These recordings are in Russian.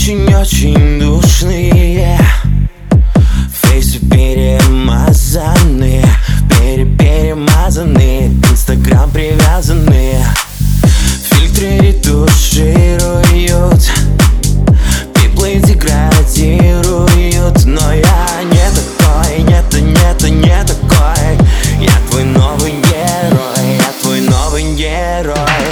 очень-очень душные. Фейсы перемазаны Пере-перемазаны Инстаграм привязаны. Фильтры ретушируют Пиплы деградируют Но я не такой, нет, нет, не такой. Я твой новый герой, я твой новый герой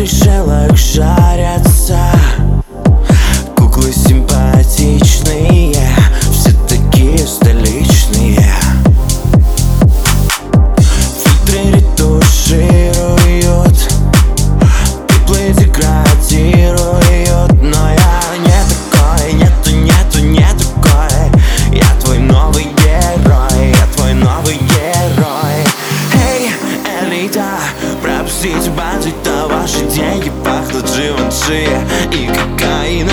воздух жарятся Сеть бандита, ваши деньги пахнут живанши и кокаина